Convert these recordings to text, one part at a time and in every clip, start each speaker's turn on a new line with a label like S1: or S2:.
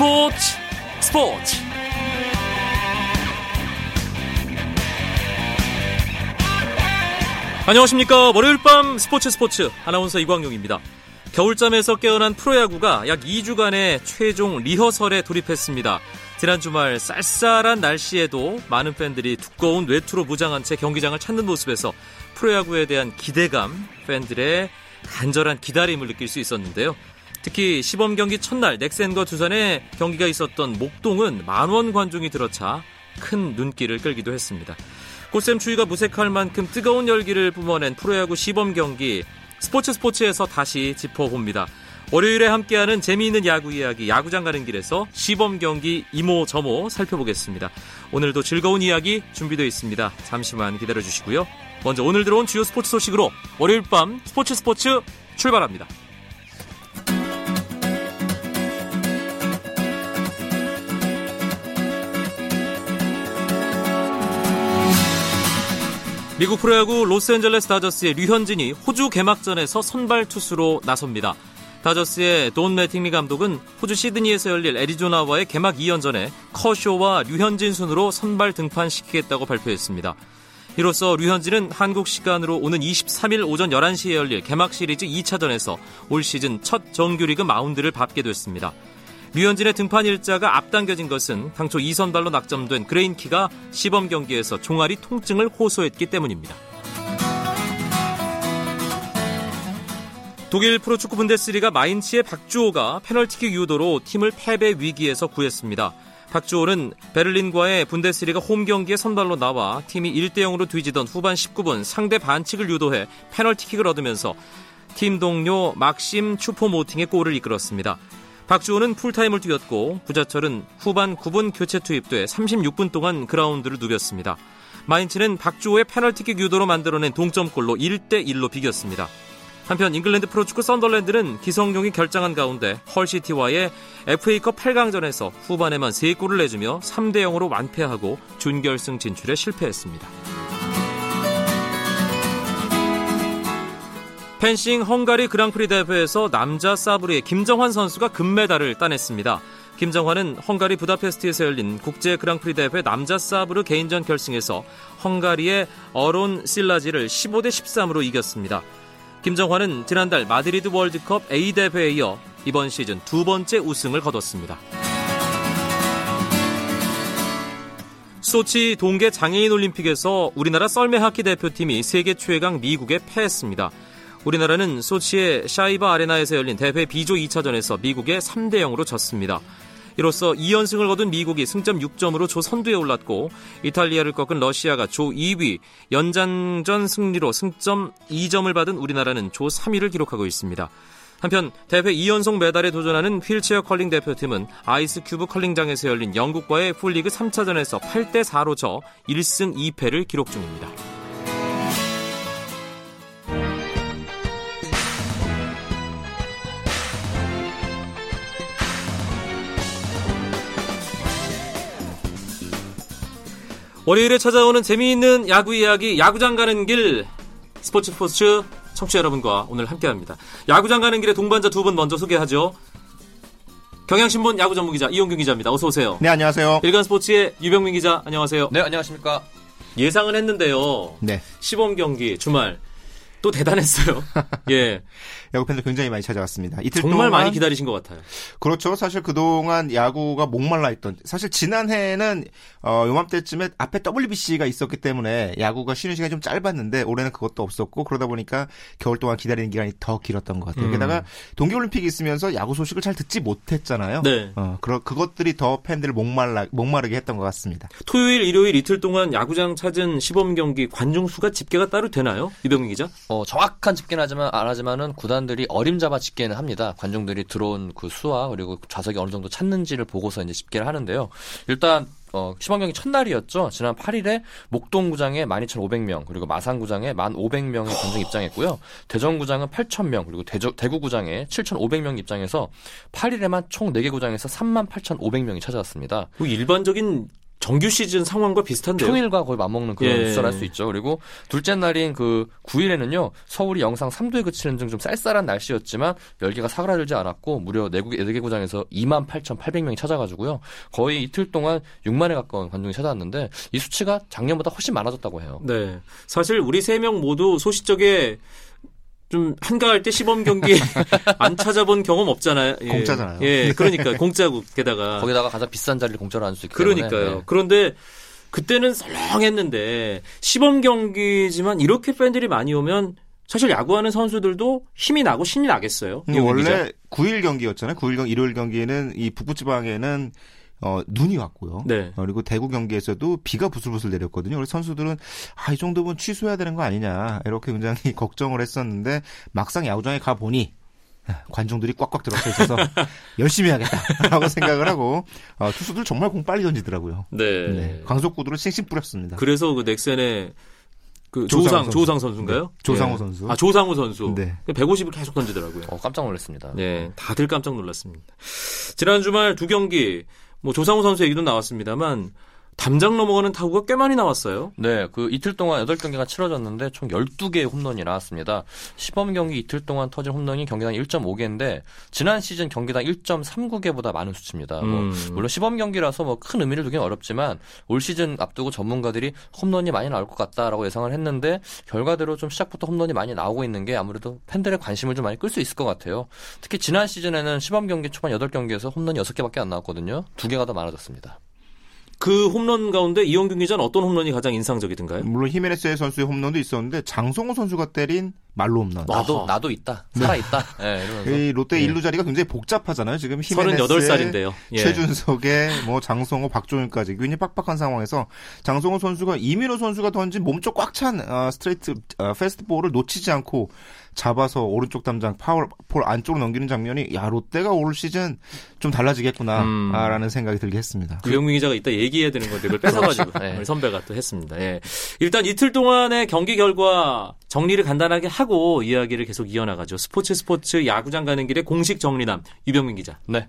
S1: 스포츠 스포츠. 안녕하십니까. 월요일 밤 스포츠 스포츠. 아나운서 이광용입니다. 겨울잠에서 깨어난 프로야구가 약 2주간의 최종 리허설에 돌입했습니다. 지난 주말 쌀쌀한 날씨에도 많은 팬들이 두꺼운 외투로 무장한 채 경기장을 찾는 모습에서 프로야구에 대한 기대감, 팬들의 간절한 기다림을 느낄 수 있었는데요. 특히 시범 경기 첫날 넥센과 두산의 경기가 있었던 목동은 만원 관중이 들어차 큰 눈길을 끌기도 했습니다. 꽃샘 추위가 무색할 만큼 뜨거운 열기를 뿜어낸 프로야구 시범 경기 스포츠 스포츠에서 다시 짚어봅니다. 월요일에 함께하는 재미있는 야구 이야기 야구장 가는 길에서 시범 경기 이모 저모 살펴보겠습니다. 오늘도 즐거운 이야기 준비되어 있습니다. 잠시만 기다려 주시고요. 먼저 오늘 들어온 주요 스포츠 소식으로 월요일 밤 스포츠 스포츠 출발합니다. 미국 프로야구 로스앤젤레스 다저스의 류현진이 호주 개막전에서 선발 투수로 나섭니다. 다저스의 돈 매팅리 감독은 호주 시드니에서 열릴 애리조나와의 개막 2연전에 커쇼와 류현진 순으로 선발 등판시키겠다고 발표했습니다. 이로써 류현진은 한국 시간으로 오는 23일 오전 11시에 열릴 개막 시리즈 2차전에서 올 시즌 첫 정규리그 마운드를 밟게 됐습니다. 류현진의 등판 일자가 앞당겨진 것은 당초 2선발로 낙점된 그레인키가 시범 경기에서 종아리 통증을 호소했기 때문입니다. 독일 프로축구 분데스리가 마인츠의 박주호가 페널티킥 유도로 팀을 패배 위기에서 구했습니다. 박주호는 베를린과의 분데스리가 홈 경기에 선발로 나와 팀이 1대 0으로 뒤지던 후반 19분 상대 반칙을 유도해 페널티킥을 얻으면서 팀 동료 막심 추포모팅의 골을 이끌었습니다. 박주호는 풀타임을 뛰었고 구자철은 후반 9분 교체 투입돼 36분 동안 그라운드를 누볐습니다. 마인츠는 박주호의 페널티킥 유도로 만들어낸 동점골로 1대 1로 비겼습니다. 한편 잉글랜드 프로축구 썬덜랜드는 기성용이 결장한 가운데 헐시티와의 FA컵 8강전에서 후반에만 3골을 내주며 3대 0으로 완패하고 준결승 진출에 실패했습니다. 펜싱 헝가리 그랑프리 대회에서 남자 사브리의 김정환 선수가 금메달을 따냈습니다. 김정환은 헝가리 부다페스트에서 열린 국제 그랑프리 대회 남자 사브르 개인전 결승에서 헝가리의 어론 실라지를 15대 13으로 이겼습니다. 김정환은 지난달 마드리드 월드컵 A 대회에 이어 이번 시즌 두 번째 우승을 거뒀습니다. 소치 동계 장애인 올림픽에서 우리나라 썰매 하키 대표팀이 세계 최강 미국에 패했습니다. 우리나라는 소치의 샤이바 아레나에서 열린 대회 B조 2차전에서 미국에 3대 0으로 졌습니다. 이로써 2연승을 거둔 미국이 승점 6점으로 조 선두에 올랐고 이탈리아를 꺾은 러시아가 조 2위, 연장전 승리로 승점 2점을 받은 우리나라는 조 3위를 기록하고 있습니다. 한편 대회 2연속 메달에 도전하는 휠체어 컬링 대표팀은 아이스 큐브 컬링장에서 열린 영국과의 풀리그 3차전에서 8대 4로 져 1승 2패를 기록 중입니다. 월요일에 찾아오는 재미있는 야구 이야기 야구장 가는 길 스포츠 스포츠 청취자 여러분과 오늘 함께합니다. 야구장 가는 길에 동반자 두 분 먼저 소개하죠. 경향신문 야구 전문 기자 이용균 기자입니다. 어서 오세요.
S2: 네, 안녕하세요.
S1: 일간 스포츠의 유병민 기자 안녕하세요.
S3: 네, 안녕하십니까.
S1: 예상은 했는데요.
S2: 네.
S1: 시범 경기 주말 또 대단했어요. 예.
S2: 야구 팬들 굉장히 많이 찾아왔습니다. 이틀
S1: 정말
S2: 동안
S1: 많이 기다리신 것 같아요.
S2: 그렇죠. 사실 그동안 야구가 목말라 있던 사실 지난해에는 어 요맘때쯤에 앞에 WBC가 있었기 때문에 야구가 쉬는 시간이 좀 짧았는데 올해는 그것도 없었고 그러다 보니까 겨울 동안 기다리는 기간이 더 길었던 것 같아요.
S1: 음.
S2: 게다가 동계 올림픽이 있으면서 야구 소식을 잘 듣지 못했잖아요.
S1: 네.
S2: 어, 그러, 그것들이 더 팬들을 목말라 목마르게 했던 것 같습니다.
S1: 토요일, 일요일 이틀 동안 야구장 찾은 시범 경기 관중 수가 집계가 따로 되나요? 유병민 기자?
S3: 어, 정확한 집계는 하지만 안 하지만은 구단 들이 어림잡아 집계는 합니다. 관중들이 들어온 그 수와 그리고 좌석이 어느 정도 찼는지를 보고서 이제 집계를 하는데요. 일단 어, 시범 경기 첫날이었죠. 지난 8일에 목동구장에 12,500명, 그리고 마산구장에 1,500명의 관중 입장했고요. 대전구장은 8,000명, 그리고 대저, 대구구장에 7,500명 입장해서 8일에만 총 4개 구장에서 38,500명이 찾아왔습니다.
S1: 그 일반적인 정규 시즌 상황과 비슷한데요.
S3: 평일과 거의 맞먹는 그런
S1: 예.
S3: 수준을 할수 있죠. 그리고 둘째 날인 그 9일에는요. 서울이 영상 3도에 그치는 등 좀 쌀쌀한 날씨였지만 열기가 사그라들지 않았고 무려 내국 4개 구장에서 2만 8,800명이 찾아가지고요. 거의 이틀 동안 6만에 가까운 관중이 찾아왔는데 이 수치가 작년보다 훨씬 많아졌다고 해요.
S1: 네. 사실 우리 세 명 모두 소시적에 좀 한가할 때 시범 경기 안 찾아본 경험 없잖아요. 예.
S2: 공짜잖아요.
S1: 예, 그러니까 공짜고 게다가
S3: 거기다가 가장 비싼 자리를 공짜로 할수 있기 때문에
S1: 그러니까요.
S3: 네.
S1: 그런데 그때는 썰렁했는데 시범 경기지만 이렇게 팬들이 많이 오면 사실 야구하는 선수들도 힘이 나고 신이 나겠어요.
S2: 원래 9일 경기였잖아요. 9일 경 일요일 경기는 이 북부지방에는 어, 눈이 왔고요.
S1: 네.
S2: 어, 그리고 대구 경기에서도 비가 부슬부슬 내렸거든요. 그래서 선수들은 아, 이 정도면 취소해야 되는 거 아니냐 이렇게 굉장히 걱정을 했었는데 막상 야구장에 가 보니 관중들이 꽉꽉 들어서 있어서 열심히 하겠다라고 생각을 하고 어, 투수들 정말 공 빨리 던지더라고요.
S1: 네.
S2: 네. 광속구도를 씩씩 뿌렸습니다.
S1: 그래서 그 넥센의 그
S2: 조상 선수.
S1: 조상 선수인가요?
S2: 네, 조상우
S1: 예.
S2: 선수.
S1: 아 조상우 선수.
S2: 네.
S1: 150을 계속 던지더라고요.
S3: 어, 깜짝 놀랐습니다.
S1: 네, 다들 깜짝 놀랐습니다. 지난 주말 두 경기 뭐 조상우 선수 얘기도 나왔습니다만 담장 넘어가는 타구가 꽤 많이 나왔어요.
S3: 네, 그 이틀 동안 8경기가 치러졌는데 총 12개의 홈런이 나왔습니다. 시범 경기 이틀 동안 터진 홈런이 경기당 1.5개인데 지난 시즌 경기당 1.39개보다 많은 수치입니다. 뭐
S1: 음.
S3: 물론 시범 경기라서 뭐 큰 의미를 두기는 어렵지만 올 시즌 앞두고 전문가들이 홈런이 많이 나올 것 같다라고 예상을 했는데 결과대로 좀 시작부터 홈런이 많이 나오고 있는 게 아무래도 팬들의 관심을 좀 많이 끌 수 있을 것 같아요. 특히 지난 시즌에는 시범 경기 초반 8경기에서 홈런이 6개밖에 안 나왔거든요. 두 개가 더 많아졌습니다.
S1: 그 홈런 가운데 이용균 기자는 어떤 홈런이 가장 인상적이던가요?
S2: 물론 히메네스 선수의 홈런도 있었는데 장성호 선수가 때린 만루 홈런.
S3: 나도
S1: 아하.
S3: 나도 있다. 살아 있다. 네, 이
S2: 롯데
S3: 네.
S2: 일루 자리가 굉장히 복잡하잖아요. 지금 히메네스의
S1: 38살인데요. 예.
S2: 최준석에 뭐 장성호, 박종윤까지 굉장히 빡빡한 상황에서 장성호 선수가 이민호 선수가 던진 몸쪽 꽉찬 어, 스트레이트 어, 패스트볼을 놓치지 않고 잡아서 오른쪽 담장 파울 폴 안쪽으로 넘기는 장면이 야 롯데가 올 시즌 좀 달라지겠구나라는
S1: 음.
S2: 생각이 들게 했습니다.
S1: 유영민 기자가 이따 얘기해야 되는 건데 그걸 뺏어가지고
S3: 네.
S1: 선배가 또 했습니다. 예. 일단 이틀 동안의 경기 결과 정리를 간단하게 하고 이야기를 계속 이어나가죠. 스포츠 스포츠 야구장 가는 길에 공식 정리남 유병민 기자.
S3: 네.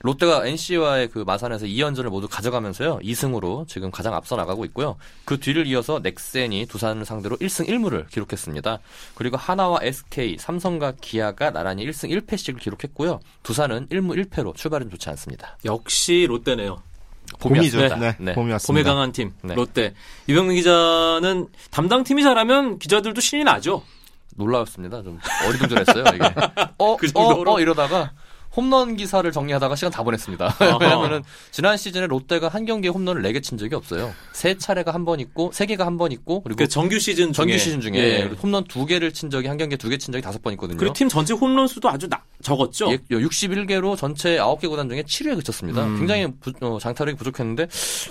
S3: 롯데가 NC와의 그 마산에서 2연전을 모두 가져가면서요. 2승으로 지금 가장 앞서 나가고 있고요. 그 뒤를 이어서 넥센이 두산을 상대로 1승 1무를 기록했습니다. 그리고 하나와 SK, 삼성과 기아가 나란히 1승 1패씩을 기록했고요. 두산은 1무 1패로 출발은 좋지 않습니다.
S1: 역시 롯데네요.
S2: 봄이죠.
S3: 왔습니다.
S2: 네,
S3: 네.
S2: 봄이 왔습니다.
S1: 봄에 강한 팀
S3: 네.
S1: 롯데. 유병민 기자는 담당 팀이 잘하면 기자들도 신이 나죠.
S3: 놀라웠습니다. 좀 어리둥절했어요, 이게. 어,
S1: 그
S3: 어,
S1: 정도로?
S3: 어, 이러다가 홈런 기사를 정리하다가 시간 다 보냈습니다. 왜냐면은 지난 시즌에 롯데가 한 경기에 홈런을 4개 친 적이 없어요. 세 차례가 한 번 있고, 세 개가 한 번 있고, 그리고
S1: 그 정규 시즌
S3: 정규
S1: 중에.
S3: 시즌 중에
S1: 예.
S3: 홈런 두 개를 친 적이 한 경기에 두 개 친 적이 다섯 번 있거든요.
S1: 그리고 팀 전체 홈런 수도 아주 나- 적었죠.
S3: 예, 61개로 전체 9개 구단 중에 7위에 그쳤습니다.
S1: 음.
S3: 굉장히 부- 어, 장타력이 부족했는데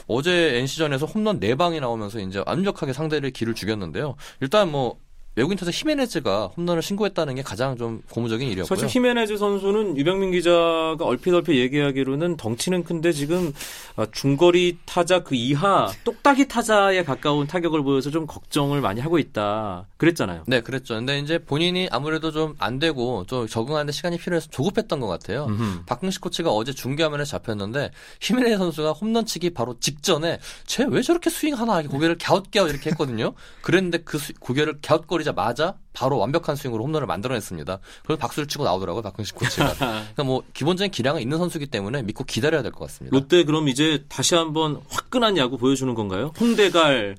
S3: 어제 NC전에서 홈런 4방이 나오면서 이제 완벽하게 상대를 기를 죽였는데요. 일단 뭐 외국인 타자 히메네즈가 홈런을 신고했다는 게 가장 좀 고무적인 일이었고요.
S1: 사실 히메네즈 선수는 유병민 기자가 얼핏 얼핏 얘기하기로는 덩치는 큰데 지금 아, 중거리 타자 그 이하 똑딱이 타자에 가까운 타격을 보여서 좀 걱정을 많이 하고 있다. 그랬잖아요.
S3: 네, 그랬죠. 근데 이제 본인이 아무래도 좀 안 되고 좀 적응하는데 시간이 필요해서 조급했던 것 같아요.
S1: 음흠.
S3: 박흥식 코치가 어제 중계화면에 잡혔는데 히메네 선수가 홈런치기 바로 직전에 쟤 왜 저렇게 스윙하나 고개를 갸웃갸웃 이렇게 했거든요. 그랬는데 그 수- 고개를 갸웃거리 자마자 바로 완벽한 스윙으로 홈런을 만들어냈습니다. 그래서 박수를 치고 나오더라고요 박흥식 코치가. 그러니까 뭐 기본적인 기량은 있는 선수기 때문에 믿고 기다려야 될 것 같습니다.
S1: 롯데 그럼 이제 다시 한번 화끈한 야구 보여주는 건가요? 홍대갈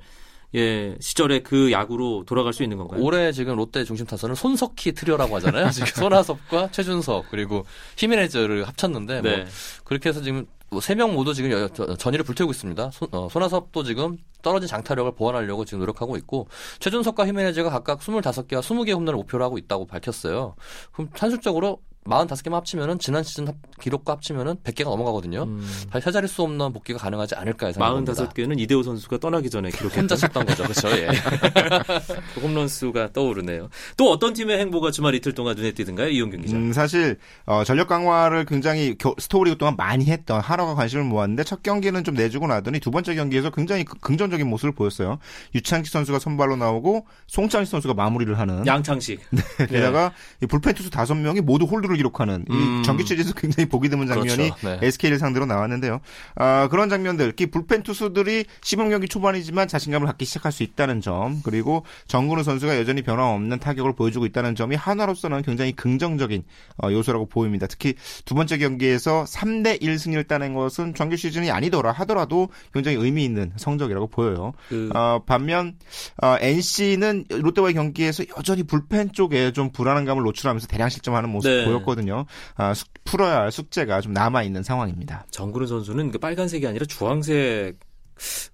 S1: 예 시절의 그 야구로 돌아갈 수 있는 건가요?
S3: 올해 지금 롯데 중심 타선은 손석희 트리오라고 하잖아요. 지금 손아섭과 최준석 그리고 히메네즈를 합쳤는데 뭐
S1: 네.
S3: 그렇게 해서 지금 세 명 모두 지금 전의를 불태우고 있습니다. 손, 어, 손아섭도 지금 떨어진 장타력을 보완하려고 지금 노력하고 있고 최준석과 히메네즈가 각각 25개와 20개 홈런을 목표로 하고 있다고 밝혔어요. 그럼 산술적으로 45개만 합치면은 지난 시즌 합- 기록과 합치면은 100개가 넘어가거든요.
S1: 음,
S3: 다시 세 자릿수 홈런 복귀가 가능하지 않을까 해서
S1: 45개는 이대호 선수가 떠나기 전에 기록했던
S3: 혼자 쳤던 거죠. 그렇죠. 예.
S1: 그 홈런 수가 떠오르네요. 또 어떤 팀의 행보가 주말 이틀 동안 눈에 띄든가요? 이용균 기자.
S2: 음, 사실 어, 전력 강화를 굉장히 겨- 스토리 동안 많이 했던 하나가 관심을 모았는데 첫 경기는 좀 내주고 나더니 두 번째 경기에서 굉장히 그- 긍정적인 모습을 보였어요. 유창식 선수가 선발로 나오고 송창식 선수가 마무리를 하는
S1: 양창식.
S2: 게다가 이 불펜 투수 다섯 명이 모두 홀드 로 2루를 기록하는
S1: 음.
S2: 이 정규 시리즈에서 굉장히 보기 드문 장면이
S3: 그렇죠. 네.
S2: SK를 상대로 나왔는데요. 아, 그런 장면들, 특히 불펜 투수들이 시범 경기 초반이지만 자신감을 갖기 시작할 수 있다는 점, 그리고 정근우 선수가 여전히 변함없는 타격을 보여주고 있다는 점이 한화로서는 굉장히 긍정적인 어, 요소라고 보입니다. 특히 두 번째 경기에서 3대 1 승리를 따낸 것은 정규 시즌이 아니더라 하더라도 굉장히 의미 있는 성적이라고 보여요.
S1: 그
S2: 어, 반면 어, NC는 롯데와의 경기에서 여전히 불펜 쪽에 좀 불안한 감을 노출하면서 대량 실점하는 모습
S1: 네.
S2: 보 였거든요. 아, 숙- 풀어야 할 숙제가 좀 남아 있는 상황입니다.
S1: 정근우 선수는 그 빨간색이 아니라 주황색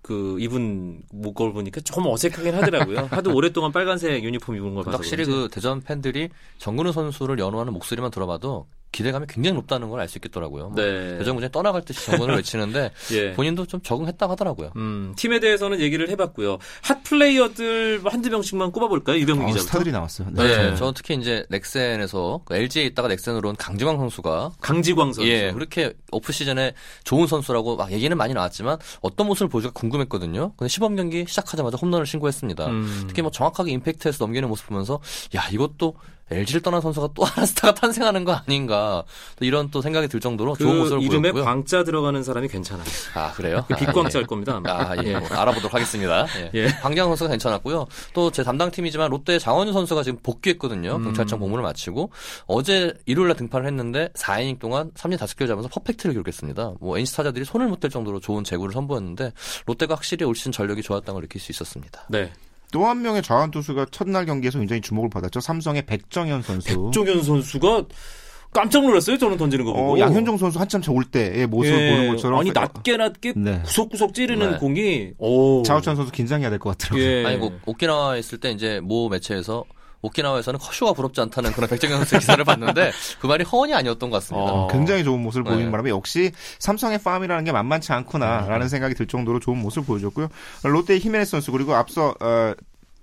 S1: 그 입은 목걸 보니까 좀 어색하긴 하더라고요. 하도 오랫동안 빨간색 유니폼 입은 걸 봐서
S3: 확실히
S1: 그런지.
S3: 그 대전 팬들이 정근우 선수를 연호하는 목소리만 들어봐도 기대감이 굉장히 높다는 걸 알 수 있겠더라고요. 뭐
S1: 네.
S3: 대전구장에 떠나갈 듯이 정근을 외치는데
S1: 예.
S3: 본인도 좀 적응했다고 하더라고요.
S1: 음, 팀에 대해서는 얘기를 해봤고요. 핫 플레이어들 한두 명씩만 꼽아볼까요? 유병민
S2: 어,
S1: 기자부터.
S2: 스타들이 나왔어요.
S3: 네, 저는 특히 이제 넥센에서 그 LG에 있다가 넥센으로 온 강지광 선수가
S1: 강지광 선수.
S3: 예, 그렇게 오프 시즌에 좋은 선수라고 막 얘기는 많이 나왔지만 어떤 모습을 보여줄까 궁금했거든요. 근데 시범 경기 시작하자마자 홈런을 신고했습니다.
S1: 음.
S3: 특히 뭐 정확하게 임팩트해서 넘기는 모습 보면서 야 이것도 LG를 떠난 선수가 또 하나 스타가 탄생하는 거 아닌가 또 이런 또 생각이 들 정도로 좋은
S1: 그
S3: 모습을
S1: 이름에
S3: 보였고요.
S1: 광자 들어가는 사람이 괜찮아요.
S3: 아 그래요?
S1: 그
S3: 아,
S1: 빛광자일 겁니다. 아마.
S3: 아, 예, 뭐 알아보도록 하겠습니다. 예.
S1: 예.
S3: 강지영 선수가 괜찮았고요. 또 제 담당 팀이지만 롯데 장원준 선수가 지금 복귀했거든요.
S1: 음.
S3: 경찰청 복무를 마치고 어제 일요일날 등판을 했는데 4이닝 동안 3진 5개를 잡아서 퍼펙트를 기록했습니다. 뭐 NC 타자들이 손을 못 댈 정도로 좋은 제구를 선보였는데 롯데가 확실히 올 시즌 전력이 좋았다는 걸 느낄 수 있었습니다.
S1: 네.
S2: 또 한 명의 좌완 투수가 첫날 경기에서 굉장히 주목을 받았죠. 삼성의 백정현 선수.
S1: 백종현 선수가 깜짝 놀랐어요. 저는 던지는 거 보고.
S2: 어, 양현종 선수 한참 올 때의 모습을
S1: 예.
S2: 보는 것처럼
S1: 아니 낮게 낮게
S2: 네.
S1: 구석구석 찌르는
S3: 네.
S1: 공이 오.
S2: 차우찬 선수 긴장해야 될 것 같더라고요.
S1: 예.
S3: 아니 뭐 오키나와에 있을 때 이제 모 매체에서 오키나와에서는 커쇼가 부럽지 않다는 그런 백정현 선수 기사를 봤는데 그 말이 허언이 아니었던 것 같습니다.
S1: 어.
S2: 굉장히 좋은 모습을 보이는
S3: 네.
S2: 바람에 역시 삼성의 farm이라는 게 만만치 않구나라는 생각이 들 정도로 좋은 모습을 보여줬고요. 롯데의 히메네스 선수 그리고 앞서 어,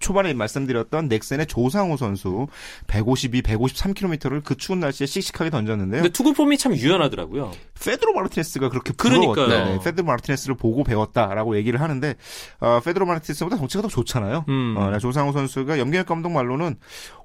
S2: 초반에 말씀드렸던 넥센의 조상우 선수 152, 153km를 그 추운 날씨에 씩씩하게 던졌는데요.
S1: 근데 투구 폼이 참 유연하더라고요.
S2: 페드로 마르티네스가 그렇게
S1: 그러니까요.
S2: 부러웠다. 네, 페드로 마르티네스를 보고 배웠다라고 얘기를 하는데 어, 페드로 마르티네스보다 덩치가 더 좋잖아요.
S1: 음.
S2: 어, 조상우 선수가 염경엽 감독 말로는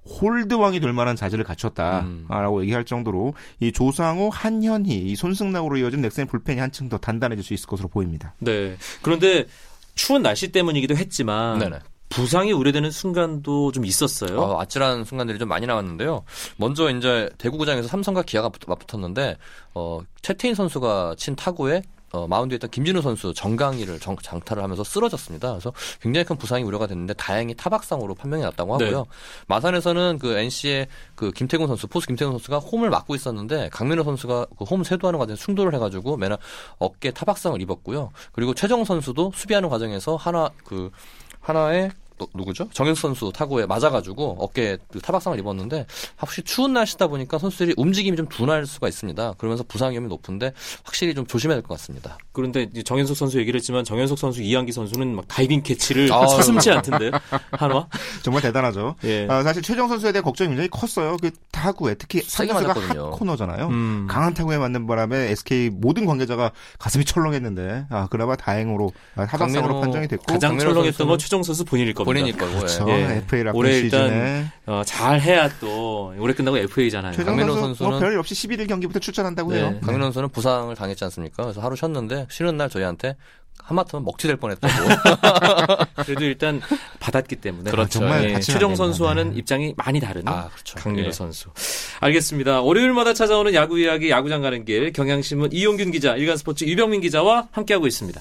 S2: 홀드왕이 될 만한 자질을
S3: 음.
S2: 갖췄다라고 얘기할 정도로 이 조상우, 한현희, 이 손승락으로 이어진 넥센 불펜이 한층 더 단단해질 수 있을 것으로 보입니다.
S1: 네. 그런데 추운 날씨 때문이기도 했지만
S3: 네네.
S1: 부상이 우려되는 순간도 좀 있었어요.
S3: 어, 아찔한 순간들이 좀 많이 나왔는데요. 먼저 이제 대구구장에서 삼성과 기아가 붙- 맞붙었는데 어, 최태인 선수가 친 타구에 어, 마운드에 있던 김진우 선수 정강이를 정- 장타를 하면서 쓰러졌습니다. 그래서 굉장히 큰 부상이 우려가 됐는데 다행히 타박상으로 판명이 났다고 하고요.
S1: 네.
S3: 마산에서는 그 NC의 그 김태군 선수, 포수 김태군 선수가 홈을 막고 있었는데 강민호 선수가 그 홈 세도하는 과정에서 충돌을 해가지고 맨날 어깨 타박상을 입었고요. 그리고 최정 선수도 수비하는 과정에서 하나 그 하나의 또 누구죠? 정현석 선수 타구에 맞아가지고 어깨에 그 타박상을 입었는데 확실히 추운 날씨다 보니까 선수들이 움직임이 좀 둔할 수가 있습니다. 그러면서 부상 위험이 높은데 확실히 좀 조심해야 될 것 같습니다.
S1: 그런데 정현석 선수 얘기를 했지만 정현석 선수, 이양기 선수는 막 다이빙 캐치를
S3: 아유.
S1: 서슴지 않던데 한화.
S2: 정말 대단하죠.
S1: 예.
S2: 아, 사실 최정 선수에 대한 걱정이 굉장히 컸어요. 그 타구에 특히
S3: 맞았거든요.
S2: 핫 코너잖아요.
S1: 음.
S2: 강한 타구에 맞는 바람에 SK 모든 관계자가 가슴이 철렁했는데 아 그나마 다행으로 아, 타박상으로 판정이 됐고
S1: 가장 철렁했던 건 최정 선수 본인일 겁니다.
S3: 본인일 거고요.
S2: 그렇죠.
S1: 예.
S2: FA 라콘
S1: 올해 일단
S2: 시즌에
S1: 어, 잘 해야 또 올해 끝나고 FA잖아요.
S2: 최정
S3: 강민호
S2: 선수 뭐
S3: 선수는-
S2: 별일 없이 11일 경기부터 출전한다고
S1: 네.
S2: 해요.
S3: 강민호 선수는 부상을 당했지 않습니까? 그래서 하루 쉬었는데 쉬는 날 저희한테 하마터면 먹튀 될 뻔했다고.
S1: 그래도 일단 받았기 때문에
S3: 그렇죠.
S2: 정말
S1: 예, 최정. 선수와는
S2: 네.
S1: 입장이 많이 다른
S3: 아, 그렇죠.
S1: 강민호
S3: 예.
S1: 선수. 알겠습니다. 월요일마다 찾아오는 야구 이야기 야구장 가는 길 경향신문 이용균 기자, 일간스포츠 유병민 기자와 함께하고 있습니다.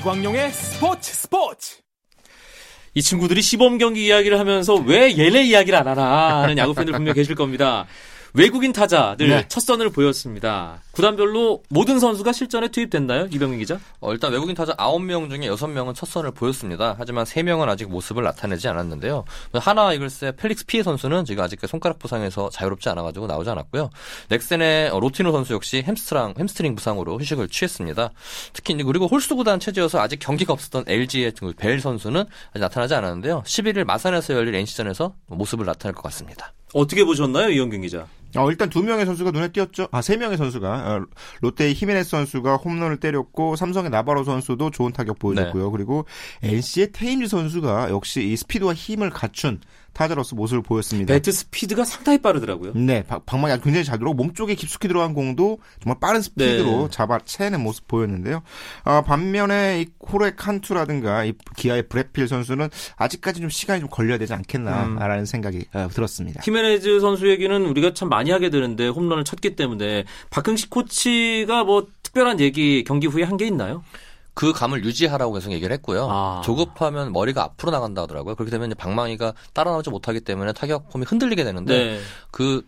S4: 이광용의 스포츠 스포츠
S1: 이 친구들이 시범 경기 이야기를 하면서 왜 얘네 이야기를 안 하나 하는 야구 팬들 분명 계실 겁니다. 외국인 타자들
S2: 네.
S1: 첫 선을 보였습니다. 구단별로 모든 선수가 실전에 투입됐나요? 이병민 기자?
S3: 어, 일단 외국인 타자 9명 중에 6명은 첫 선을 보였습니다. 하지만 3명은 아직 모습을 나타내지 않았는데요. 한화 이글스의 펠릭스 피에 선수는 지금 아직 손가락 부상에서 자유롭지 않아가지고 나오지 않았고요. 넥센의 로티노 선수 역시 햄스트랑, 햄스트링 부상으로 휴식을 취했습니다. 특히 이제 그리고 홀수 구단 체제여서 아직 경기가 없었던 LG의 그 벨 선수는 아직 나타나지 않았는데요. 11일 마산에서 열릴 NC전에서 모습을 나타낼 것 같습니다.
S1: 어떻게 보셨나요, 이용균 기자?
S2: 어, 일단 두 명의 선수가 눈에 띄었죠. 아, 세 명의 선수가. 어, 롯데의 히메네스 선수가 홈런을 때렸고, 삼성의 나바로 선수도 좋은 타격 보여줬고요. 그리고 NC의 테임즈 선수가 역시 이 스피드와 힘을 갖춘 타자로서 모습을 보였습니다.
S1: 배트 스피드가 상당히 빠르더라고요.
S2: 네, 박- 방망이 아주 굉장히 잘 들어오고 몸쪽에 깊숙이 들어간 공도 정말 빠른 스피드로
S1: 네.
S2: 잡아채는 모습 보였는데요. 아, 반면에 이 코레 칸투라든가 이 기아의 브래필 선수는 아직까지 좀 시간이 좀 걸려야 되지 않겠나라는 생각이 어, 들었습니다.
S1: 히메네즈 선수 얘기는 우리가 참 많이 하게 되는데 홈런을 쳤기 때문에 박흥식 코치가 뭐 특별한 얘기 경기 후에 한 게 있나요?
S3: 그 감을 유지하라고 계속 얘기를 했고요.
S1: 아.
S3: 조급하면 머리가 앞으로 나간다 하더라고요. 그렇게 되면 방망이가 따라 나오지 못하기 때문에 타격 폼이 흔들리게 되는데
S1: 네.
S3: 그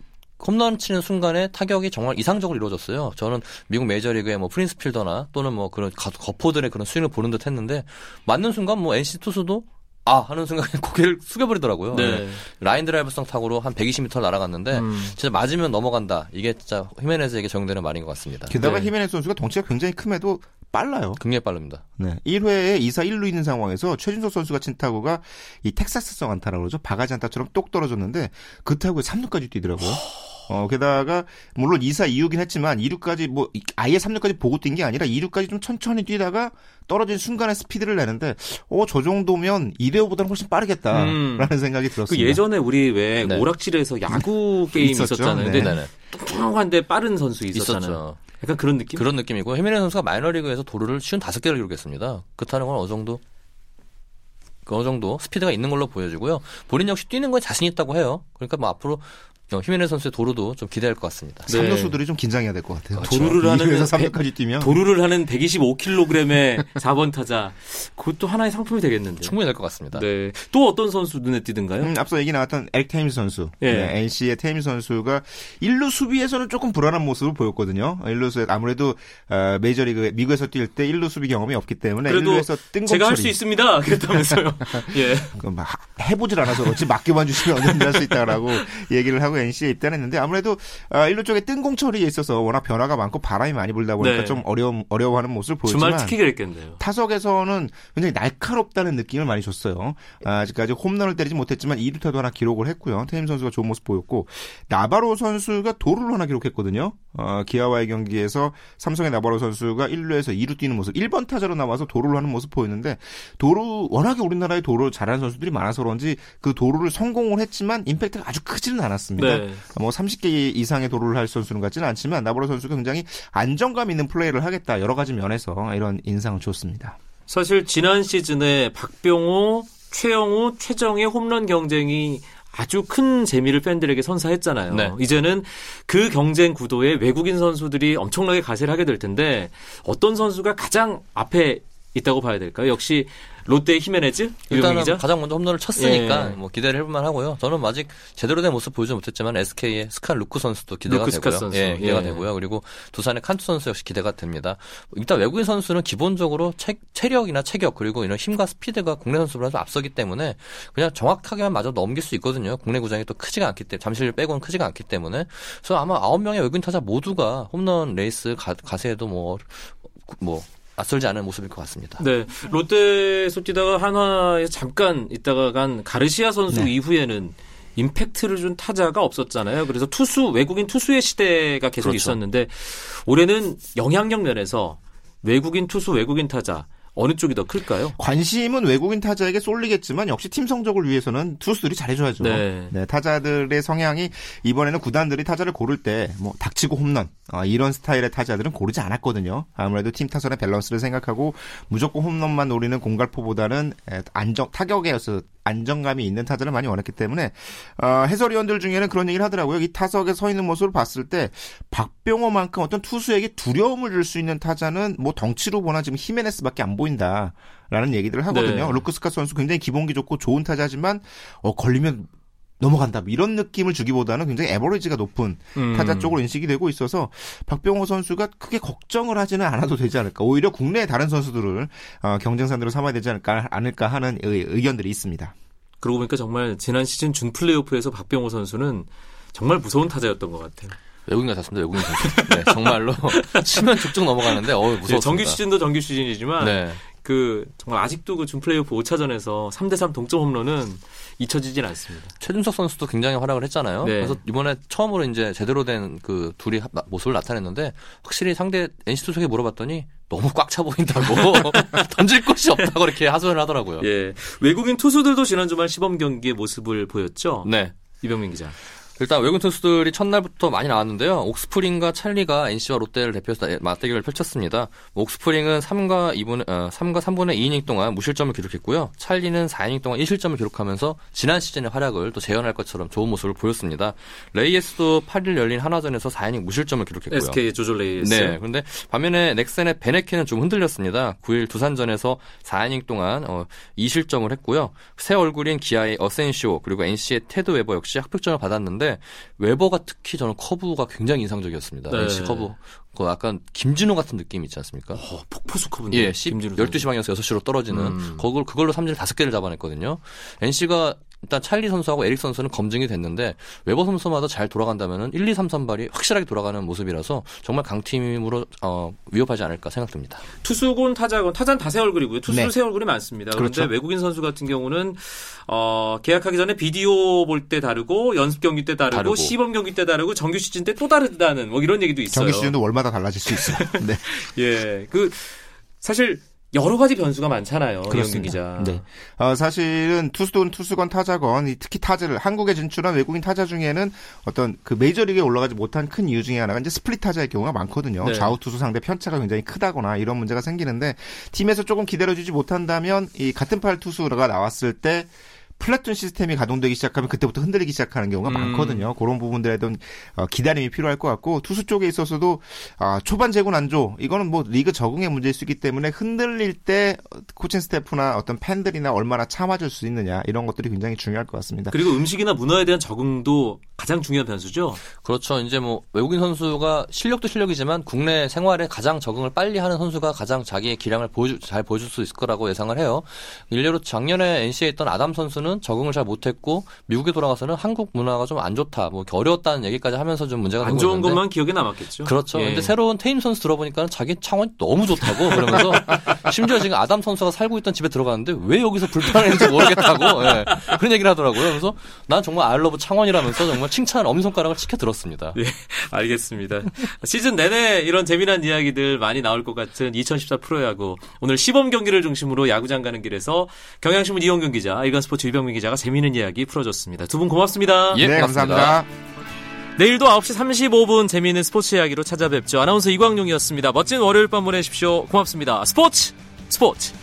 S3: 홈런 치는 순간에 타격이 정말 이상적으로 이루어졌어요. 저는 미국 메이저리그의 뭐 프린스 필더나 또는 뭐 그런 가- 거포들의 그런 스윙을 보는 듯 했는데 맞는 순간 뭐 NC 투수도 아 하는 순간 그냥 고개를 숙여버리더라고요.
S1: 네.
S3: 라인 드라이브성 타구로 한 120m 날아갔는데
S1: 음.
S3: 진짜 맞으면 넘어간다. 이게 진짜 히메네즈에게 적용되는 말인 것 같습니다.
S2: 게다가
S1: 네.
S2: 히메네스 선수가 덩치가 굉장히 큼에도 빨라요.
S3: 굉장히 빠릅니다.
S2: 네. 1회에 2사 1루 있는 상황에서 최준석 선수가 친 타구가 이 텍사스성 안타라고 그러죠. 바가지 안타처럼 똑 떨어졌는데 그 타구에 3루까지 뛰더라고요. 어, 게다가 물론 2사 2루긴 했지만 2루까지 뭐 아예 3루까지 보고 뛴 게 아니라 2루까지 좀 천천히 뛰다가 떨어진 순간에 스피드를 내는데 어, 저 정도면 2대5보다는 훨씬 빠르겠다라는
S1: 음.
S2: 생각이
S1: 그
S2: 들었습니다.
S1: 예전에 우리 왜
S3: 네.
S1: 오락실에서 야구 게임
S2: 있었죠.
S1: 있었잖아요.
S2: 네.
S1: 근데
S3: 네네.
S1: 뚱뚱한데 빠른 선수 있었잖아요.
S3: 있었죠.
S1: 약간 그런 느낌?
S3: 그런 느낌이고 히메네 선수가 마이너리그에서 도루를 쉬운 다섯 개를 기록했습니다. 그렇다는 건 어느 정도 그 어느 정도 스피드가 있는 걸로 보여지고요. 본인 역시 뛰는 거에 자신 있다고 해요. 그러니까 뭐 앞으로 어, 히메네 선수의 도루도 좀 기대할 것 같습니다.
S1: 네.
S2: 삼루수들이 좀 긴장해야 될 것 같아요.
S1: 도루를 하는
S2: 2루에서
S1: 배-
S2: 3루까지 뛰면
S1: 도루를 하는 125kg의 4번 타자. 그것도 하나의 상품이 되겠는데요.
S3: 충분히 될 것 같습니다.
S1: 네. 또 어떤 선수 눈에 띄든가요?
S2: 음, 앞서 얘기 나왔던 에릭 테임스 선수.
S1: 예.
S2: 네, NC의 테임스 선수가 1루 수비에서는 조금 불안한 모습을 보였거든요. 1루 수 아무래도 어, 메이저리그 미국에서 뛸 때 1루 수비 경험이 없기 때문에
S1: 그래도
S2: 1루에서 뜬공
S1: 제가 할 수. 있습니다. 그랬다면서요. 예.
S2: 그막 해보질 않아서 그렇지 맡겨만 주시면 언제든지 할 수 있다라고 얘기를 하고 NC에 입단 했는데 아무래도 어, 1루 쪽에 뜬공 처리에 있어서 워낙 변화가 많고 바람이 많이 불다 보니까
S1: 네.
S2: 좀 어려움 어려워하는 모습을
S1: 주말
S2: 보였지만
S1: 특히 그랬겠네요.
S2: 타석에서는 굉장히 날카롭다는 느낌을 많이 줬어요. 아직까지 홈런을 때리지 못했지만 2루타도 하나 기록을 했고요. 테임 선수가 좋은 모습 보였고 나바로 선수가 도루를 하나 기록했거든요. 어, 기아와의 경기에서 삼성의 나바로 선수가 1루에서 2루 뛰는 모습, 1번 타자로 나와서 도루를 하는 모습 보였는데 도루 워낙에 우리나라에 도루 잘하는 선수들이 많아서 그런지 그 도루를 성공을 했지만 임팩트가 아주 크지는 않았습니다.
S1: 네.
S2: 뭐 30개 이상의 도루를 할 선수는 같지는 않지만 나바로 선수가 굉장히 안정감 있는 플레이를 하겠다 여러 가지 면에서 이런 인상을 줬습니다.
S1: 사실 지난 시즌에 박병호, 최영우, 최정의 홈런 경쟁이 아주 큰 재미를 팬들에게 선사했잖아요.
S3: 네.
S1: 이제는 그 경쟁 구도에 외국인 선수들이 엄청나게 가세를 하게 될 텐데 어떤 선수가 가장 앞에 있다고 봐야 될까요? 역시 롯데의 히메네즈?
S3: 일단은
S1: 기자?
S3: 가장 먼저 홈런을 쳤으니까
S1: 예.
S3: 뭐 기대를 해볼만 하고요. 저는 아직 제대로 된 모습 보여주지 못했지만 SK의 스칼 루크 선수도 기대가
S1: 루크
S3: 되고요.
S1: 선수.
S3: 예, 기대가
S1: 예.
S3: 되고요. 그리고 두산의 칸투 선수 역시 기대가 됩니다. 일단 외국인 선수는 기본적으로 체, 체력이나 체격 그리고 이런 힘과 스피드가 국내 선수보다 좀 앞서기 때문에 그냥 정확하게만 맞아 넘길 수 있거든요. 국내 구장이 또 크지가 않기 때문에 잠실 빼고는 크지가 않기 때문에 그래서 아마 아홉 명의 외국인 타자 모두가 홈런 레이스 가, 가세에도 뭐뭐 낯설지 않은 모습일 것 같습니다.
S1: 네. 롯데에서 뛰다가 한화에 잠깐 있다가 간 가르시아 선수
S2: 네.
S1: 이후에는 임팩트를 준 타자가 없었잖아요. 그래서 투수, 외국인 투수의 시대가 계속
S3: 그렇죠.
S1: 있었는데 올해는 영향력 면에서 외국인 투수, 외국인 타자 어느 쪽이 더 클까요?
S2: 관심은 외국인 타자에게 쏠리겠지만 역시 팀 성적을 위해서는 투수들이 잘해줘야죠.
S1: 네.
S2: 타자들의 성향이 이번에는 구단들이 타자를 고를 때 뭐 닥치고 홈런 어, 이런 스타일의 타자들은 고르지 않았거든요. 아무래도 팀 타선의 밸런스를 생각하고 무조건 홈런만 노리는 공갈포보다는 에, 안정 타격에서 안정감이 있는 타자를 많이 원했기 때문에 어, 해설위원들 중에는 그런 얘기를 하더라고요. 이 타석에 서 있는 모습을 봤을 때 박병호만큼 어떤 투수에게 두려움을 줄 수 있는 타자는 뭐 덩치로 보나 지금 히메네스밖에 안 보인다라는 얘기들을 하거든요.
S1: 네.
S2: 루크 스캇 선수 굉장히 기본기 좋고 좋은 타자지만 어, 걸리면 넘어간다 뭐 이런 느낌을 주기보다는 굉장히 에버리지가 높은
S1: 음.
S2: 타자 쪽으로 인식이 되고 있어서 박병호 선수가 크게 걱정을 하지는 않아도 되지 않을까 오히려 국내 다른 선수들을 어, 경쟁 상대로 삼아야 되지 않을까 않을까 하는 의, 의견들이 있습니다.
S1: 그러고 보니까 정말 지난 시즌 준 플레이오프에서 박병호 선수는 정말 무서운 타자였던 것 같아요.
S3: 외국인 같았습니다. 외국인 선수. 네, 정말로 치면 족족 넘어가는데 어 무서웠습니다.
S1: 네, 정규 시즌도 정규 시즌이지만
S3: 네.
S1: 그 정말 아직도 그 준 플레이오프 5차전에서 3대3 동점 홈런은 잊혀지진 않습니다.
S3: 최준석 선수도 굉장히 활약을 했잖아요.
S1: 네.
S3: 그래서 이번에 처음으로 이제 제대로 된 그 둘이 합- 모습을 나타냈는데 확실히 상대 NC 투석에 물어봤더니 너무 꽉 차 보인다고 던질 곳이 없다고 이렇게 하소연을 하더라고요.
S1: 예. 외국인 투수들도 지난 주말 시범 경기의 모습을 보였죠.
S3: 네.
S1: 이병민 기자.
S3: 일단 외국인 투수들이 첫날부터 많이 나왔는데요. 옥스프링과 찰리가 NC와 롯데를 대표해서 맞대결을 펼쳤습니다. 옥스프링은 3과 2분, 어, 3과 3분의 2이닝 동안 무실점을 기록했고요. 찰리는 4이닝 동안 1실점을 기록하면서 지난 시즌의 활약을 또 재현할 것처럼 좋은 모습을 보였습니다. 레이에스도 8일 열린 한화전에서 4이닝 무실점을 기록했고요.
S1: SK 조조 레이예스.
S3: 네. 그런데 반면에 넥센의 밴 헤켄은 좀 흔들렸습니다. 9일 두산전에서 4이닝 동안 어, 2실점을 했고요. 새 얼굴인 기아의 어센시오 그리고 NC의 테드 웨버 역시 합격점을 받았는데 웨버가 특히 저는 커브가 굉장히 인상적이었습니다.
S1: 네.
S3: NC 커브. 그 약간 김진호 같은 느낌 있지 않습니까?
S1: 어, 폭포수 커브인데.
S3: 예, 10,
S1: 김진우
S3: 12시 방향에서 6시로 떨어지는
S1: 음.
S3: 그걸 그걸로 삼진 5개를 잡아냈거든요. NC가 일단 찰리 선수하고 에릭 선수는 검증이 됐는데 웨버 선수마다 잘 돌아간다면은 1, 2, 3 선발이 확실하게 돌아가는 모습이라서 정말 강팀으로 어, 위협하지 않을까 생각됩니다.
S1: 투수군 타자군 타자는 다 새 얼굴이고요. 투수도
S2: 네.
S1: 새 얼굴이 많습니다. 그런데
S2: 그렇죠.
S1: 외국인 선수 같은 경우는 어, 계약하기 전에 비디오 볼 때 다르고 연습 경기 때 다르고,
S3: 다르고.
S1: 시범 경기 때 다르고 정규 시즌 때 또 다르다는 뭐 이런 얘기도 있어요.
S2: 정규 시즌도 월마다 달라질 수 있어요. 네.
S1: 예, 그 사실 여러 가지 변수가 많잖아요.
S2: 그렇습니다.
S1: 기자.
S2: 네. 어, 사실은 투수든 투수건 타자건 이 특히 타자를 한국에 진출한 외국인 타자 중에는 어떤 그 메이저리그에 올라가지 못한 큰 이유 중에 하나가 이제 split 타자의 경우가 많거든요.
S1: 네.
S2: 좌우 투수 상대 편차가 굉장히 크다거나 이런 문제가 생기는데 팀에서 조금 기다려주지 못한다면 이 같은 팔 투수가 나왔을 때 platoon 시스템이 가동되기 시작하면 그때부터 흔들리기 시작하는 경우가
S1: 음.
S2: 많거든요. 그런 부분들에 대한 어, 기다림이 필요할 것 같고 투수 쪽에 있어서도 아, 초반 제군 안조 이거는 뭐 리그 적응의 문제일 수 있기 때문에 흔들릴 때 코칭 스태프나 어떤 팬들이나 얼마나 참아줄 수 있느냐 이런 것들이 굉장히 중요할 것 같습니다.
S1: 그리고 음식이나 문화에 대한 적응도 가장 중요한 변수죠.
S3: 그렇죠. 이제 뭐 외국인 선수가 실력도 실력이지만 국내 생활에 가장 적응을 빨리 하는 선수가 가장 자기의 기량을 보여주, 잘 보여줄 수 있을 거라고 예상을 해요. 일례로 작년에 NC에 있던 아담 선수는 적응을 잘 못했고 미국에 돌아가서는 한국 문화가 좀 안 좋다, 뭐 어려웠다는 얘기까지 하면서 좀 문제가
S1: 안 좋은 것만 기억에 남았겠죠.
S3: 그렇죠.
S1: 예.
S3: 근데 새로운 테임 선수 들어보니까 자기 창원이 너무 좋다고 그러면서 심지어 지금 아담 선수가 살고 있던 집에 들어갔는데 왜 여기서 불편했는지 모르겠다고 예. 그런 얘기를 하더라고요. 그래서 난 정말 알러브 창원이라면서 정말 칭찬 엄지손가락을 치켜 들었습니다.
S1: 예, 알겠습니다. 시즌 내내 이런 재미난 이야기들 많이 나올 것 같은 2014 프로야구. 오늘 시범 경기를 중심으로 야구장 가는 길에서 경향신문 이용경 기자, 일간스포츠 유병 민 기자가 재미있는 이야기 풀어줬습니다. 두 분 고맙습니다.
S3: 예,
S2: 네,
S3: 고맙습니다.
S2: 감사합니다.
S1: 내일도 9시 35분 재미있는 스포츠 이야기로 찾아뵙죠. 아나운서 이광용이었습니다. 멋진 월요일 밤 보내십시오. 고맙습니다. 스포츠 스포츠